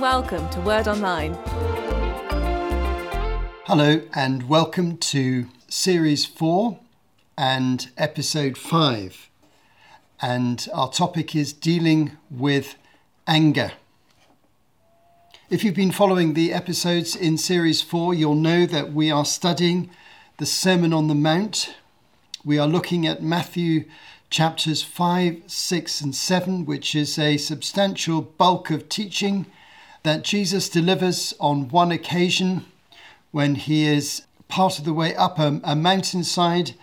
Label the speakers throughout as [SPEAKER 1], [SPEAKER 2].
[SPEAKER 1] welcome to Word Online.
[SPEAKER 2] Hello, and welcome to Series 4 and Episode 5. And our topic is dealing with anger. If you've been following the episodes in Series 4, you'll know that we are studying the Sermon on the Mount. We are looking at Matthew chapters 5, 6, and 7, which is a substantial bulk of teaching that Jesus delivers on one occasion when he is part of the way up a, a mountainside.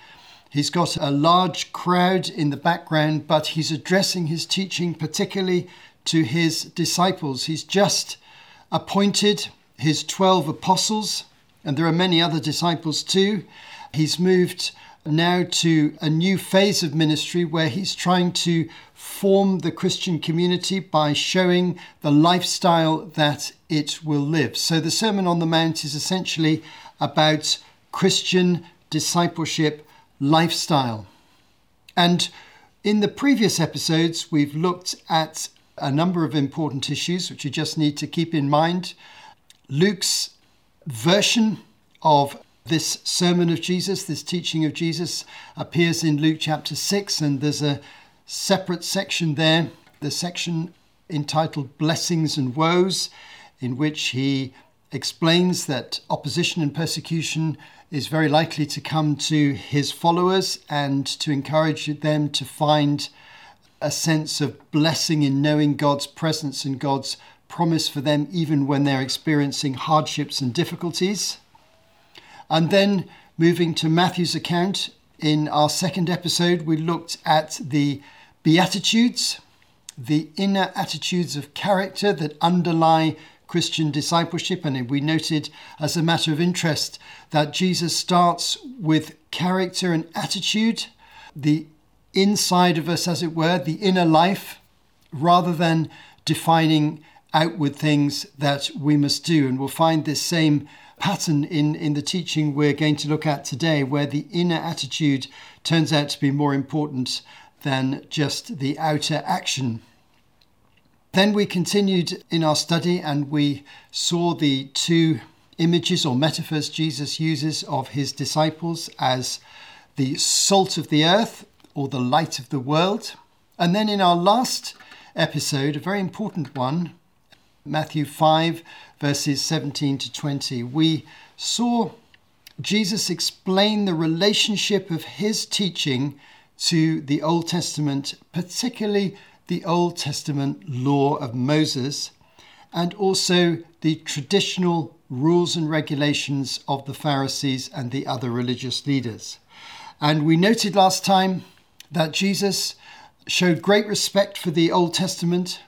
[SPEAKER 2] He's got a large crowd in the background, but he's addressing his teaching particularly to his disciples. He's just appointed his 12 apostles, and there are many other disciples too. He's moved now to a new phase of ministry where he's trying to form the Christian community by showing the lifestyle that it will live. So the Sermon on the Mount is essentially about Christian discipleship lifestyle. And in the previous episodes, we've looked at a number of important issues which you just need to keep in mind. Luke's version of this sermon of Jesus, this teaching of Jesus, appears in Luke chapter 6, and there's a separate section there, the section entitled Blessings and Woes, in which he explains that opposition and persecution is very likely to come to his followers and to encourage them to find a sense of blessing in knowing God's presence and God's promise for them, even when they're experiencing hardships and difficulties. And then moving to Matthew's account, in our second episode, we looked at the Beatitudes, the inner attitudes of character that underlie Christian discipleship. And we noted, as a matter of interest, that Jesus starts with character and attitude, the inside of us, as it were, the inner life, rather than defining outward things that we must do. And we'll find this same pattern in, in the teaching we're going to look at today, where the inner attitude turns out to be more important than just the outer action. Then we continued in our study and we saw the two images or metaphors Jesus uses of his disciples as the salt of the earth or the light of the world. And then in our last episode, a very important one, Matthew 5, verses 17 to 20, we saw Jesus explain the relationship of his teaching to the Old Testament, particularly the Old Testament law of Moses, and also the traditional rules and regulations of the Pharisees and the other religious leaders. And we noted last time that Jesus showed great respect for the Old Testament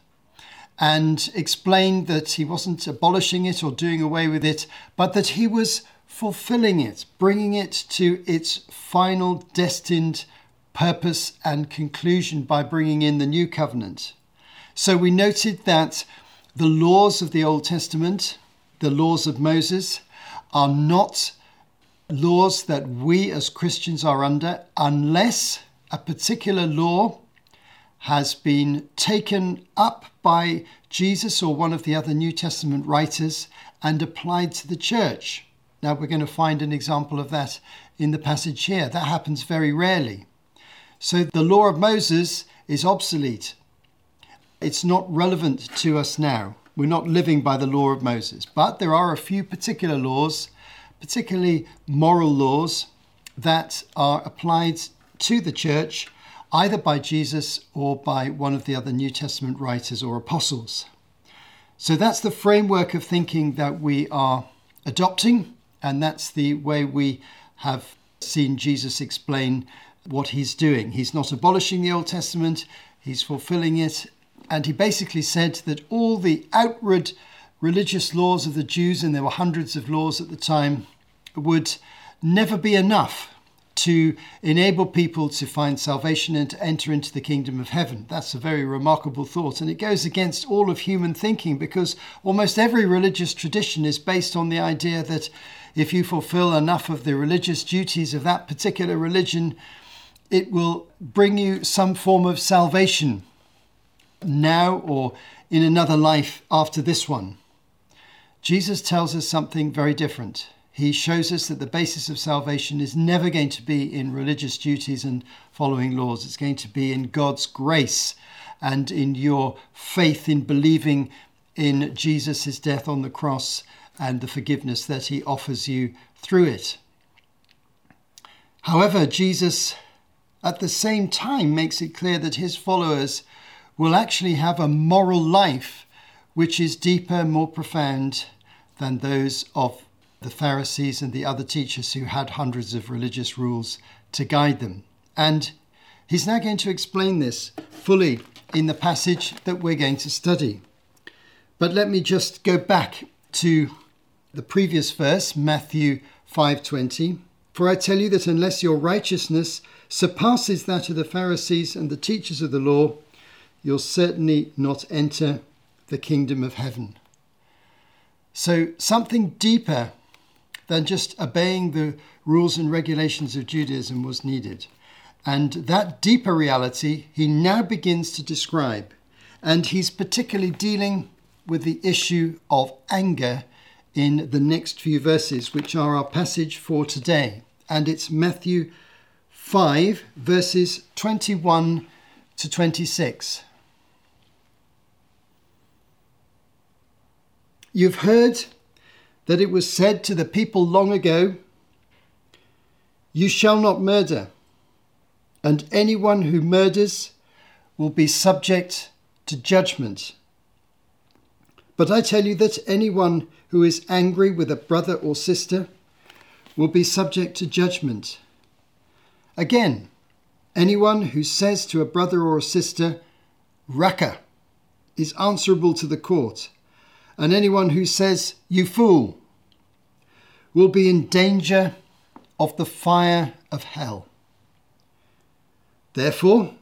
[SPEAKER 2] and explained that he wasn't abolishing it or doing away with it, but that he was fulfilling it, bringing it to its final destined purpose and conclusion by bringing in the new covenant. So we noted that the laws of the Old Testament, the laws of Moses, are not laws that we as Christians are under unless a particular law has been taken up by Jesus or one of the other New Testament writers and applied to the church. Now, we're going to find an example of that in the passage here. That happens very rarely. So, the law of Moses is obsolete. It's not relevant to us now. We're not living by the law of Moses. But there are a few particular laws, particularly moral laws, that are applied to the church either by Jesus or by one of the other New Testament writers or apostles. So that's the framework of thinking that we are adopting, and that's the way we have seen Jesus explain what he's doing. He's not abolishing the Old Testament, he's fulfilling it. And he basically said that all the outward religious laws of the Jews, and there were hundreds of laws at the time, would never be enough to enable people to find salvation and to enter into the kingdom of heaven. That's a very remarkable thought. And it goes against all of human thinking because almost every religious tradition is based on the idea that if you fulfill enough of the religious duties of that particular religion, it will bring you some form of salvation now or in another life after this one. Jesus tells us something very different. He shows us that the basis of salvation is never going to be in religious duties and following laws. It's going to be in God's grace and in your faith in believing in Jesus' death on the cross and the forgiveness that he offers you through it. However, Jesus at the same time makes it clear that his followers will actually have a moral life which is deeper, more profound than those of the Pharisees and the other teachers who had hundreds of religious rules to guide them. And he's now going to explain this fully in the passage that we're going to study. But let me just go back to the previous verse, Matthew 5:20. For I tell you that unless your righteousness surpasses that of the Pharisees and the teachers of the law, you'll certainly not enter the kingdom of heaven. So, something deeper than just obeying the rules and regulations of Judaism was needed. And that deeper reality he now begins to describe. And he's particularly dealing with the issue of anger in the next few verses, which are our passage for today. And it's Matthew 5, verses 21 to 26. You've heard that it was said to the people long ago, You shall not murder, and anyone who murders will be subject to judgment. But I tell you that anyone who is angry with a brother or sister will be subject to judgment. Again, anyone who says to a brother or a sister, Raca, is answerable to the court and anyone who says, You fool, will be in danger of the fire of hell. Therefore,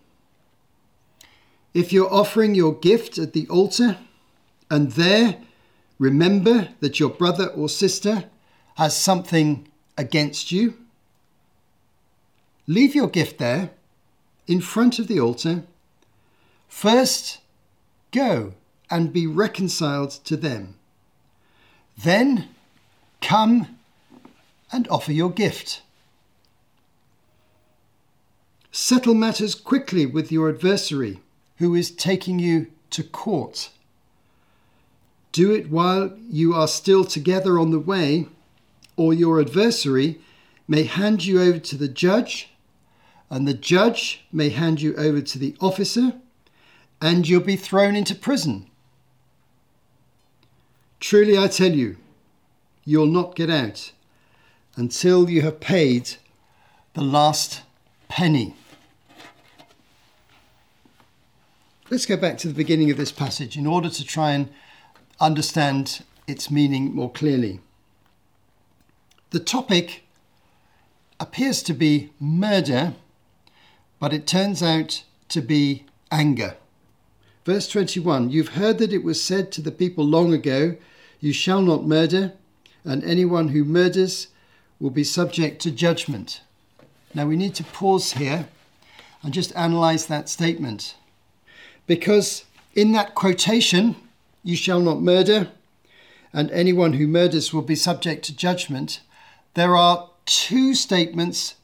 [SPEAKER 2] if you're offering your gift at the altar and there remember that your brother or sister has something against you, leave your gift there in front of the altar. First, go and be reconciled to them. Then come and offer your gift. Settle matters quickly with your adversary who is taking you to court. Do it while you are still together on the way, or your adversary may hand you over to the judge, and the judge may hand you over to the officer, and you'll be thrown into prison. Truly I tell you, you'll not get out until you have paid the last penny. Let's go back to the beginning of this passage in order to try and understand its meaning more clearly. The topic appears to be murder, but it turns out to be anger. Verse 21 You've heard that it was said to the people long ago, You shall not murder, and anyone who murders will be subject to judgment. Now we need to pause here and just analyze that statement. Because in that quotation, you shall not murder, and anyone who murders will be subject to judgment, there are two statements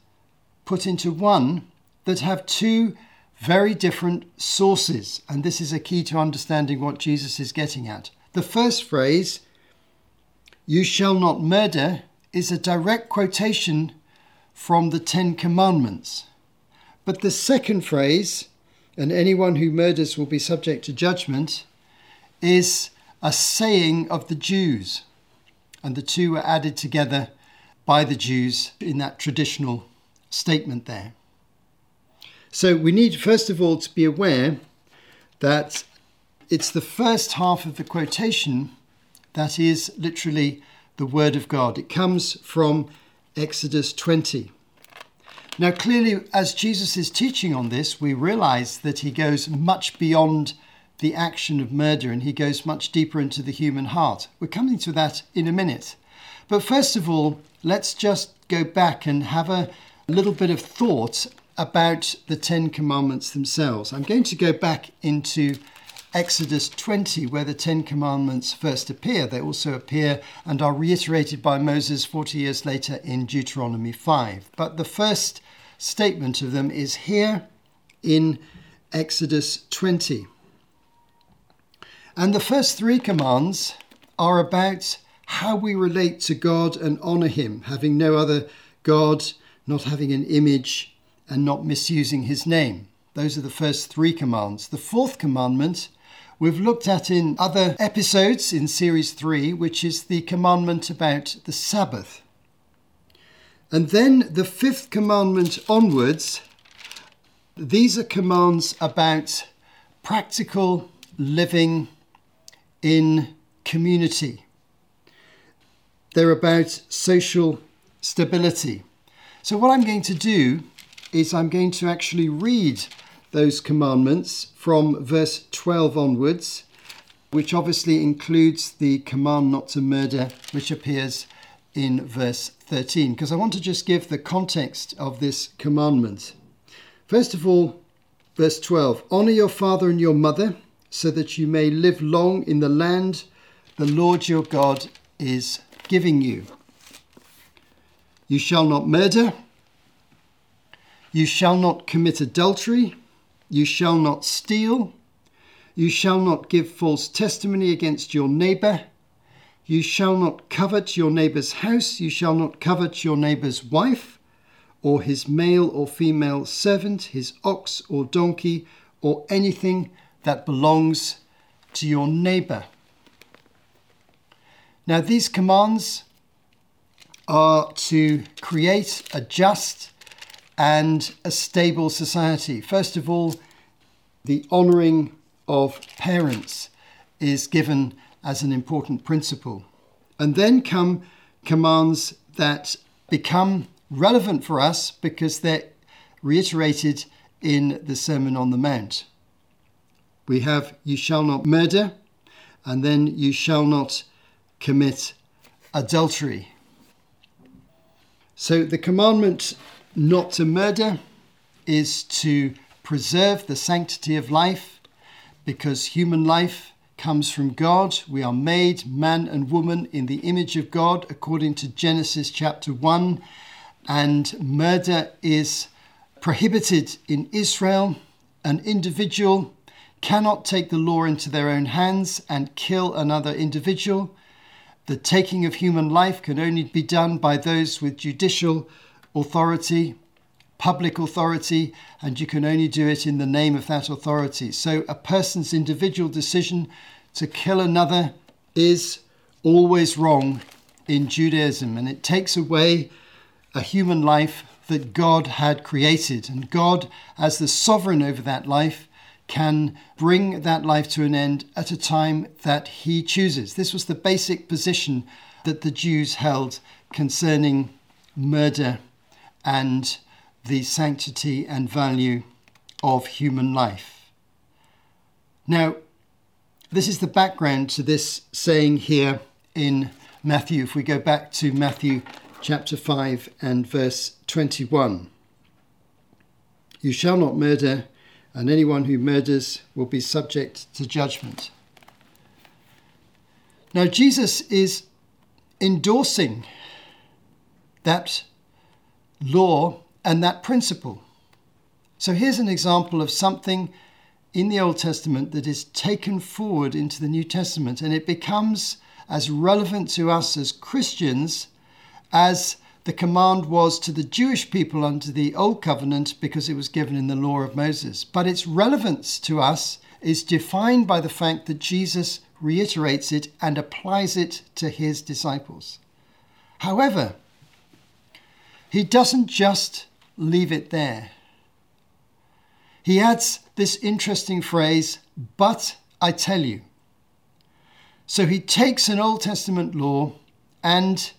[SPEAKER 2] put into one that have two very different sources, and this is a key to understanding what Jesus is getting at. The first phrase, you shall not murder, is a direct quotation from the Ten Commandments. But the second phrase, and anyone who murders will be subject to judgment, is a saying of the Jews. And the two were added together by the Jews in that traditional statement there. So we need, first of all, to be aware that it's the first half of the quotation that is literally the Word of God. It comes from Exodus 20. Now, clearly, as Jesus is teaching on this, we realize that he goes much beyond the action of murder and he goes much deeper into the human heart. We're coming to that in a minute. But first of all, let's just go back and have a little bit of thought about the Ten Commandments themselves. I'm going to go back into Exodus 20, where the Ten Commandments first appear. They also appear and are reiterated by Moses 40 years later in Deuteronomy 5. But the first statement of them is here in Exodus 20. And the first three commands are about how we relate to God and honour Him, having no other God, not having an image, and not misusing His name. Those are the first three commands. The fourth commandment we've looked at in other episodes in series three, which is the commandment about the Sabbath. And then the fifth commandment onwards, these are commands about practical living in community. They're about social stability. So, what I'm going to do is I'm going to actually read those commandments from verse 12 onwards, which obviously includes the command not to murder, which appears in verse 13, because I want to just give the context of this commandment. First of all, verse 12 Honor your father and your mother, so that you may live long in the land the Lord your God is giving you. You shall not murder. You shall not commit adultery. You shall not steal. You shall not give false testimony against your neighbor. You shall not covet your neighbor's house. You shall not covet your neighbor's wife, or his male or female servant, his ox or donkey, or anything that belongs to your neighbor. Now, these commands are to create a just and a stable society. First of all, the honouring of parents is given as an important principle. And then come commands that become relevant for us because they're reiterated in the Sermon on the Mount. We have, You shall not murder, and then you shall not commit adultery. So the commandment not to murder is to preserve the sanctity of life because human life comes from God. We are made man and woman in the image of God according to Genesis chapter 1. And murder is prohibited in Israel. An individual cannot take the law into their own hands and kill another individual. The taking of human life can only be done by those with judicial authority, public authority, and you can only do it in the name of that authority. So a person's individual decision to kill another is always wrong in Judaism, and it takes away a human life that God had created. And God, as the sovereign over that life, can bring that life to an end at a time that he chooses. This was the basic position that the Jews held concerning murder and the sanctity and value of human life. Now, this is the background to this saying here in Matthew. If we go back to Matthew chapter 5 and verse 21 You shall not murder and anyone who murders will be subject to judgment. Now, Jesus is endorsing that law and that principle. So, here's an example of something in the Old Testament that is taken forward into the New Testament, and it becomes as relevant to us as Christians as the command was to the Jewish people under the Old Covenant because it was given in the law of Moses. But its relevance to us is defined by the fact that Jesus reiterates it and applies it to his disciples. However, he doesn't just leave it there. He adds this interesting phrase, but I tell you. So he takes an Old Testament law and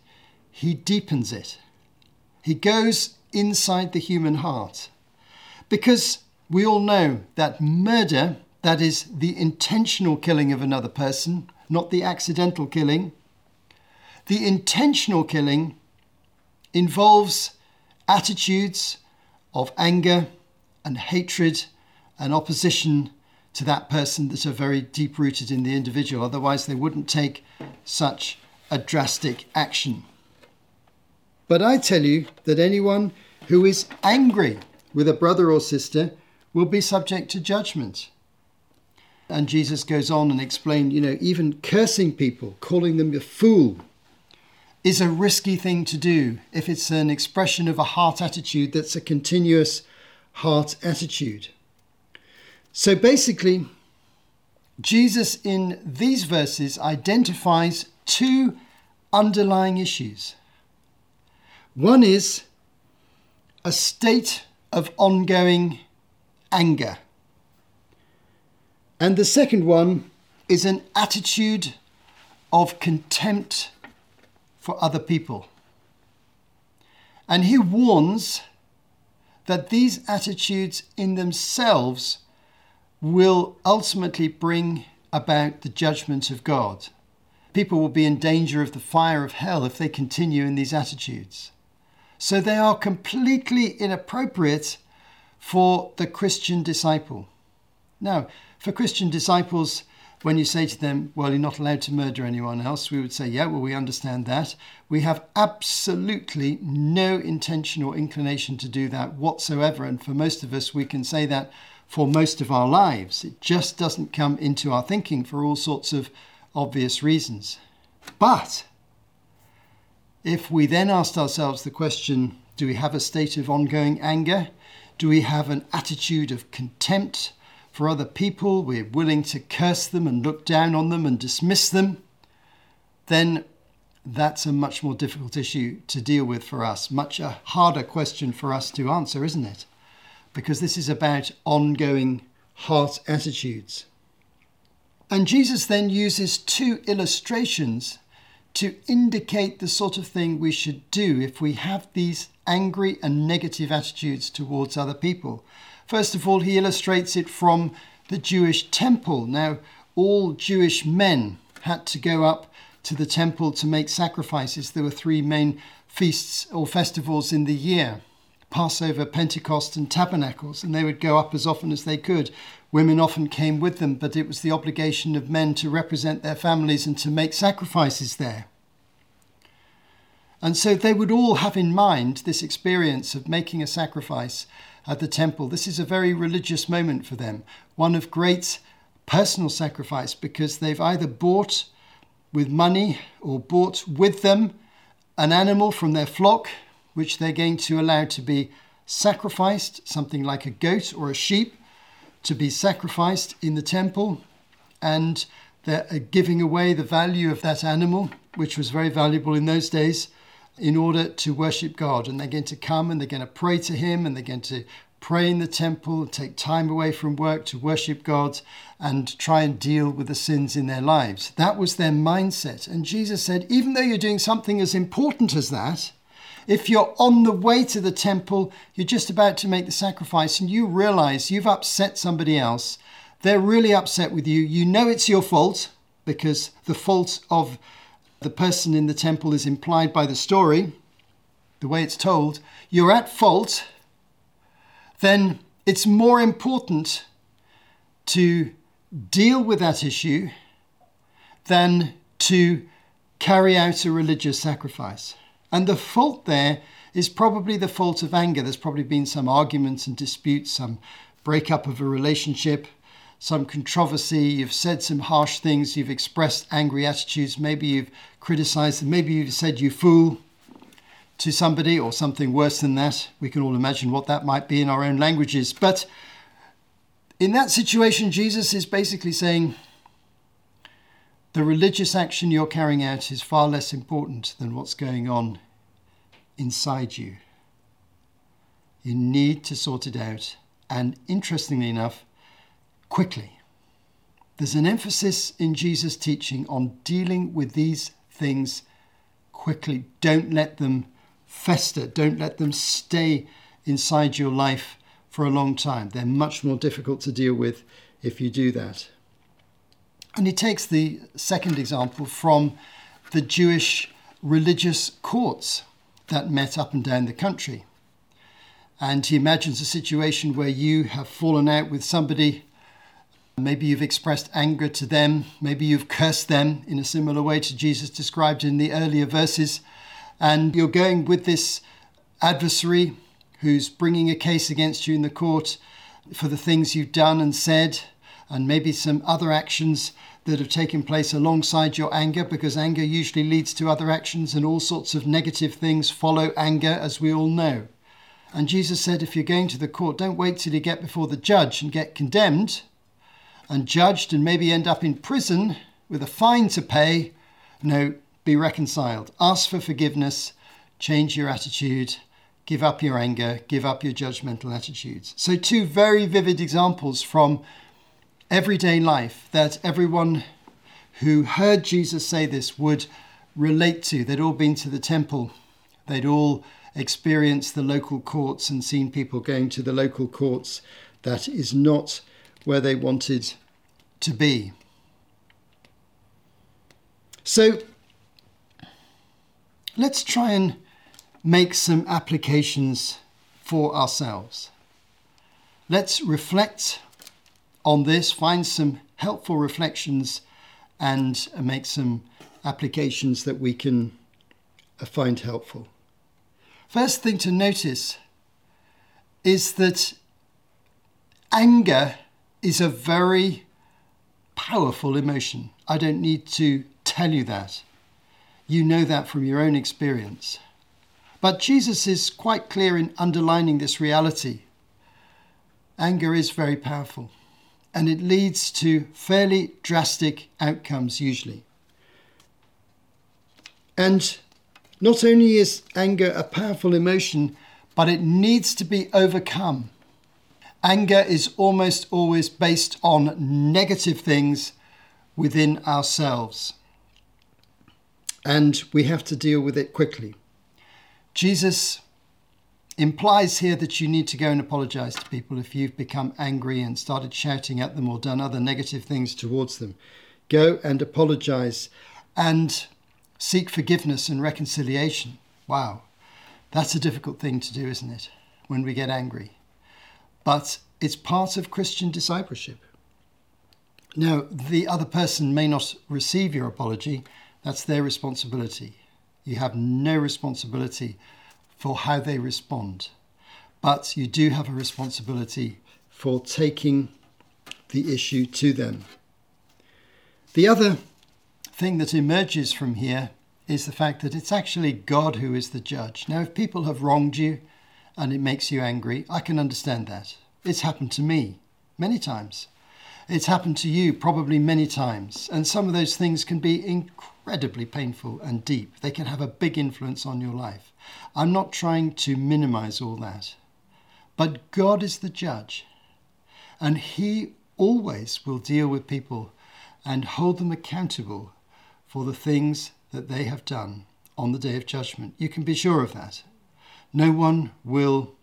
[SPEAKER 2] he deepens it. He goes inside the human heart. Because we all know that murder, that is the intentional killing of another person, not the accidental killing, the intentional killing involves attitudes of anger and hatred and opposition to that person that are very deep rooted in the individual. Otherwise, they wouldn't take such a drastic action. But I tell you that anyone who is angry with a brother or sister will be subject to judgment. And Jesus goes on and explains, you know, even cursing people, calling them a fool, is a risky thing to do if it's an expression of a heart attitude that's a continuous heart attitude. So basically, Jesus in these verses identifies two underlying issues. One is a state of ongoing anger. And the second one is an attitude of contempt for other people. And he warns that these attitudes in themselves will ultimately bring about the judgment of God. People will be in danger of the fire of hell if they continue in these attitudes. So they are completely inappropriate for the Christian disciple. Now, for Christian disciples, when you say to them, well, you're not allowed to murder anyone else, we would say, yeah, well, we understand that. We have absolutely no intention or inclination to do that whatsoever. And for most of us, we can say that for most of our lives. It just doesn't come into our thinking for all sorts of obvious reasons. But if we then asked ourselves the question, do we have a state of ongoing anger? Do we have an attitude of contempt? For other people, we're willing to curse them and look down on them and dismiss them, then that's a much more difficult issue to deal with for us, much a harder question for us to answer, isn't it? Because this is about ongoing heart attitudes. And Jesus then uses two illustrations to indicate the sort of thing we should do if we have these angry and negative attitudes towards other people. First of all, he illustrates it from the Jewish temple. Now, all Jewish men had to go up to the temple to make sacrifices. There were three main feasts or festivals in the year Passover, Pentecost, and Tabernacles, and they would go up as often as they could. Women often came with them, but it was the obligation of men to represent their families and to make sacrifices there. And so they would all have in mind this experience of making a sacrifice at the temple. This is a very religious moment for them, one of great personal sacrifice because they've either bought with money or bought with them an animal from their flock, which they're going to allow to be sacrificed, something like a goat or a sheep, to be sacrificed in the temple. And they're giving away the value of that animal, which was very valuable in those days, in order to worship God. And they're going to come and they're going to pray to Him and they're going to pray in the temple, take time away from work to worship God and try and deal with the sins in their lives. That was their mindset. And Jesus said, even though you're doing something as important as that, if you're on the way to the temple, you're just about to make the sacrifice, and you realize you've upset somebody else, they're really upset with you. You know it's your fault because the fault of the person in the temple is implied by the story, the way it's told, you're at fault, then it's more important to deal with that issue than to carry out a religious sacrifice. And the fault there is probably the fault of anger. There's probably been some arguments and disputes, some breakup of a relationship, some controversy, you've said some harsh things, you've expressed angry attitudes, maybe you've criticized maybe you've said you fool to somebody or something worse than that. We can all imagine what that might be in our own languages. But in that situation, Jesus is basically saying the religious action you're carrying out is far less important than what's going on inside you. You need to sort it out. And interestingly enough, quickly. There's an emphasis in Jesus' teaching on dealing with these things quickly. Don't let them fester, don't let them stay inside your life for a long time. They're much more difficult to deal with if you do that. And he takes the second example from the Jewish religious courts that met up and down the country. And he imagines a situation where you have fallen out with somebody Maybe you've expressed anger to them. Maybe you've cursed them in a similar way to Jesus described in the earlier verses. And you're going with this adversary who's bringing a case against you in the court for the things you've done and said, and maybe some other actions that have taken place alongside your anger, because anger usually leads to other actions, and all sorts of negative things follow anger, as we all know. And Jesus said, if you're going to the court, don't wait till you get before the judge and get condemned and judged and maybe end up in prison with a fine to pay. No, be reconciled. Ask for forgiveness, change your attitude, give up your anger, give up your judgmental attitudes. So, two very vivid examples from everyday life that everyone who heard Jesus say this would relate to. They'd all been to the temple, they'd all experienced the local courts and seen people going to the local courts. That is not where they wanted to be. So let's try and make some applications for ourselves. Let's reflect on this, find some helpful reflections, and make some applications that we can uh, find helpful. First thing to notice is that anger is a very powerful emotion. I don't need to tell you that. You know that from your own experience. But Jesus is quite clear in underlining this reality. Anger is very powerful and it leads to fairly drastic outcomes usually. And not only is anger a powerful emotion, but it needs to be overcome. Anger is almost always based on negative things within ourselves. And we have to deal with it quickly. Jesus implies here that you need to go and apologize to people if you've become angry and started shouting at them or done other negative things towards them. Go and apologize and seek forgiveness and reconciliation. Wow, that's a difficult thing to do, isn't it? When we get angry. But it's part of Christian discipleship. Now, the other person may not receive your apology, that's their responsibility. You have no responsibility for how they respond, but you do have a responsibility for taking the issue to them. The other thing that emerges from here is the fact that it's actually God who is the judge. Now, if people have wronged you and it makes you angry, I can understand that. It's happened to me many times. It's happened to you probably many times. And some of those things can be incredibly painful and deep. They can have a big influence on your life. I'm not trying to minimize all that. But God is the judge. And He always will deal with people and hold them accountable for the things that they have done on the day of judgment. You can be sure of that. No one will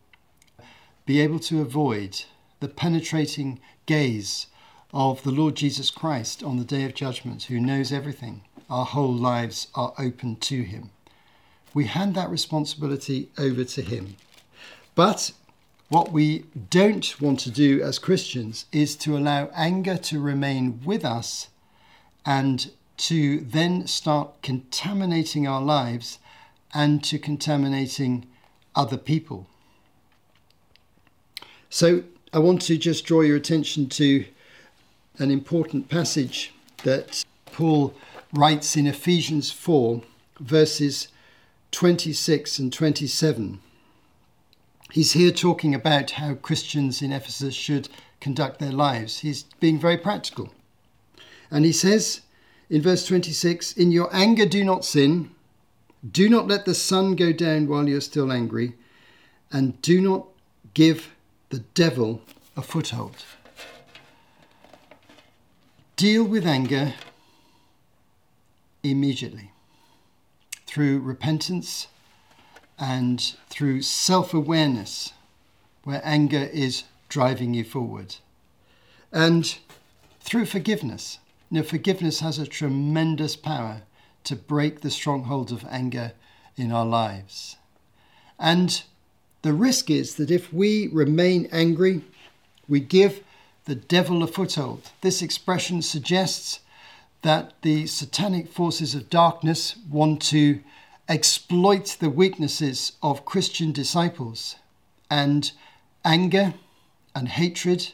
[SPEAKER 2] be able to avoid the penetrating gaze of the Lord Jesus Christ on the day of judgment, who knows everything. Our whole lives are open to him. We hand that responsibility over to him. But what we don't want to do as Christians is to allow anger to remain with us and to then start contaminating our lives and to contaminating other people. So, I want to just draw your attention to an important passage that Paul writes in Ephesians 4, verses 26 and 27. He's here talking about how Christians in Ephesus should conduct their lives. He's being very practical. And he says, in verse 26 In your anger, do not sin. Do not let the sun go down while you're still angry. And do not give the devil a foothold. Deal with anger immediately through repentance and through self awareness, where anger is driving you forward, and through forgiveness know, forgiveness has a tremendous power to break the strongholds of anger in our lives. And the risk is that if we remain angry, we give the devil a foothold. This expression suggests that the satanic forces of darkness want to exploit the weaknesses of Christian disciples, and anger and hatred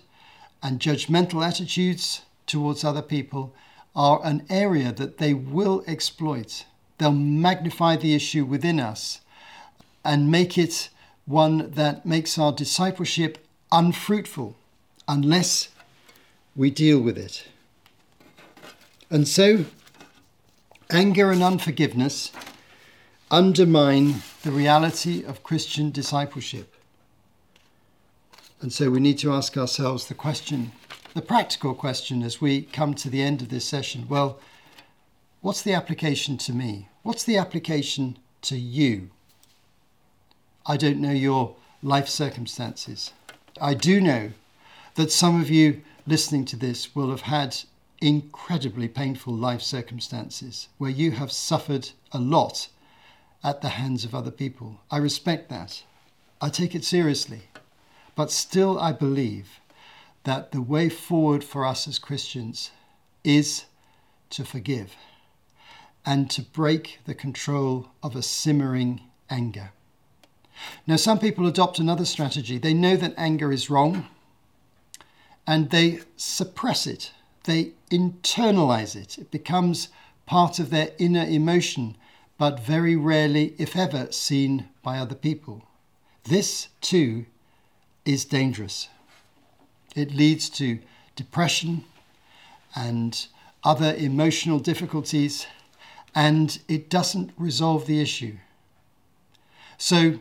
[SPEAKER 2] and judgmental attitudes towards other people are an area that they will exploit. They'll magnify the issue within us and make it one that makes our discipleship unfruitful unless we deal with it. And so, anger and unforgiveness undermine the reality of Christian discipleship. And so we need to ask ourselves the question, the practical question as we come to the end of this session well, what's the application to me? What's the application to you? I don't know your life circumstances. I do know that some of you listening to this will have had incredibly painful life circumstances where you have suffered a lot at the hands of other people. I respect that. I take it seriously. But still, I believe that the way forward for us as Christians is to forgive and to break the control of a simmering anger. Now, some people adopt another strategy. They know that anger is wrong and they suppress it, they internalize it. It becomes part of their inner emotion, but very rarely, if ever, seen by other people. This, too, is dangerous. It leads to depression and other emotional difficulties, and it doesn't resolve the issue. So,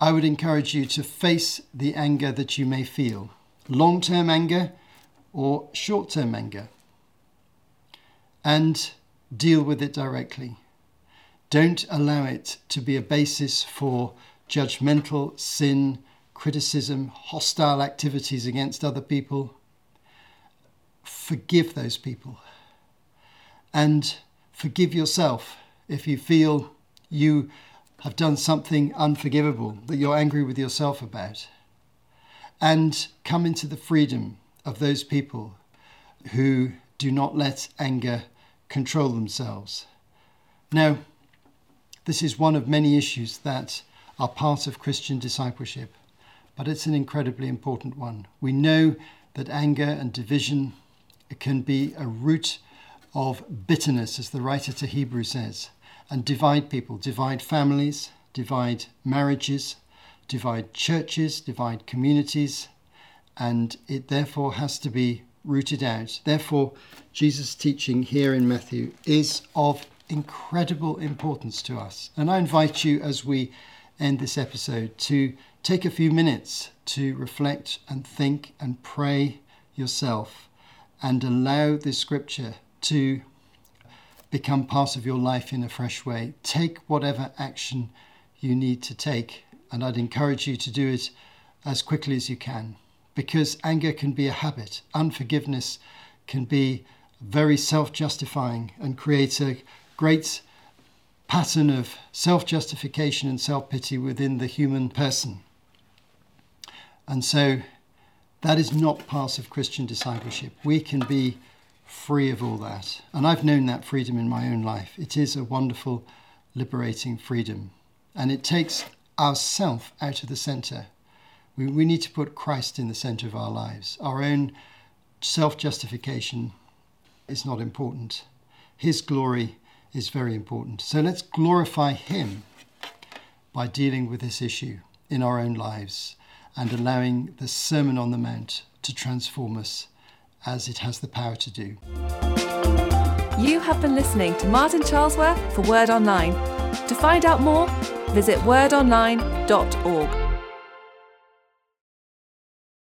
[SPEAKER 2] I would encourage you to face the anger that you may feel long term anger or short term anger and deal with it directly. Don't allow it to be a basis for judgmental sin, criticism, hostile activities against other people. Forgive those people and forgive yourself if you feel you have done something unforgivable that you're angry with yourself about and come into the freedom of those people who do not let anger control themselves. Now, this is one of many issues that are part of Christian discipleship, but it's an incredibly important one. We know that anger and division can be a root of bitterness, as the writer to Hebrews says, and divide people, divide families, divide marriages, divide churches, divide communities, and it therefore has to be rooted out. Therefore, Jesus' teaching here in Matthew is of incredible importance to us. And I invite you as we end this episode to take a few minutes to reflect and think and pray yourself and allow this scripture to become part of your life in a fresh way. Take whatever action you need to take and I'd encourage you to do it as quickly as you can because anger can be a habit, unforgiveness can be very self justifying and create a great pattern of self justification and self pity within the human person. And so that is not part of Christian discipleship. We can be free of all that. And I've known that freedom in my own life. It is a wonderful, liberating freedom. And it takes ourself out of the center. We, we need to put Christ in the center of our lives. Our own self justification is not important. His glory is very important. So let's glorify Him by dealing with this issue in our own lives and allowing the Sermon on the Mount to transform us as it has the power to do.
[SPEAKER 1] You have been listening to Martin Charlesworth for Word Online. To find out more, visit wordonline.org.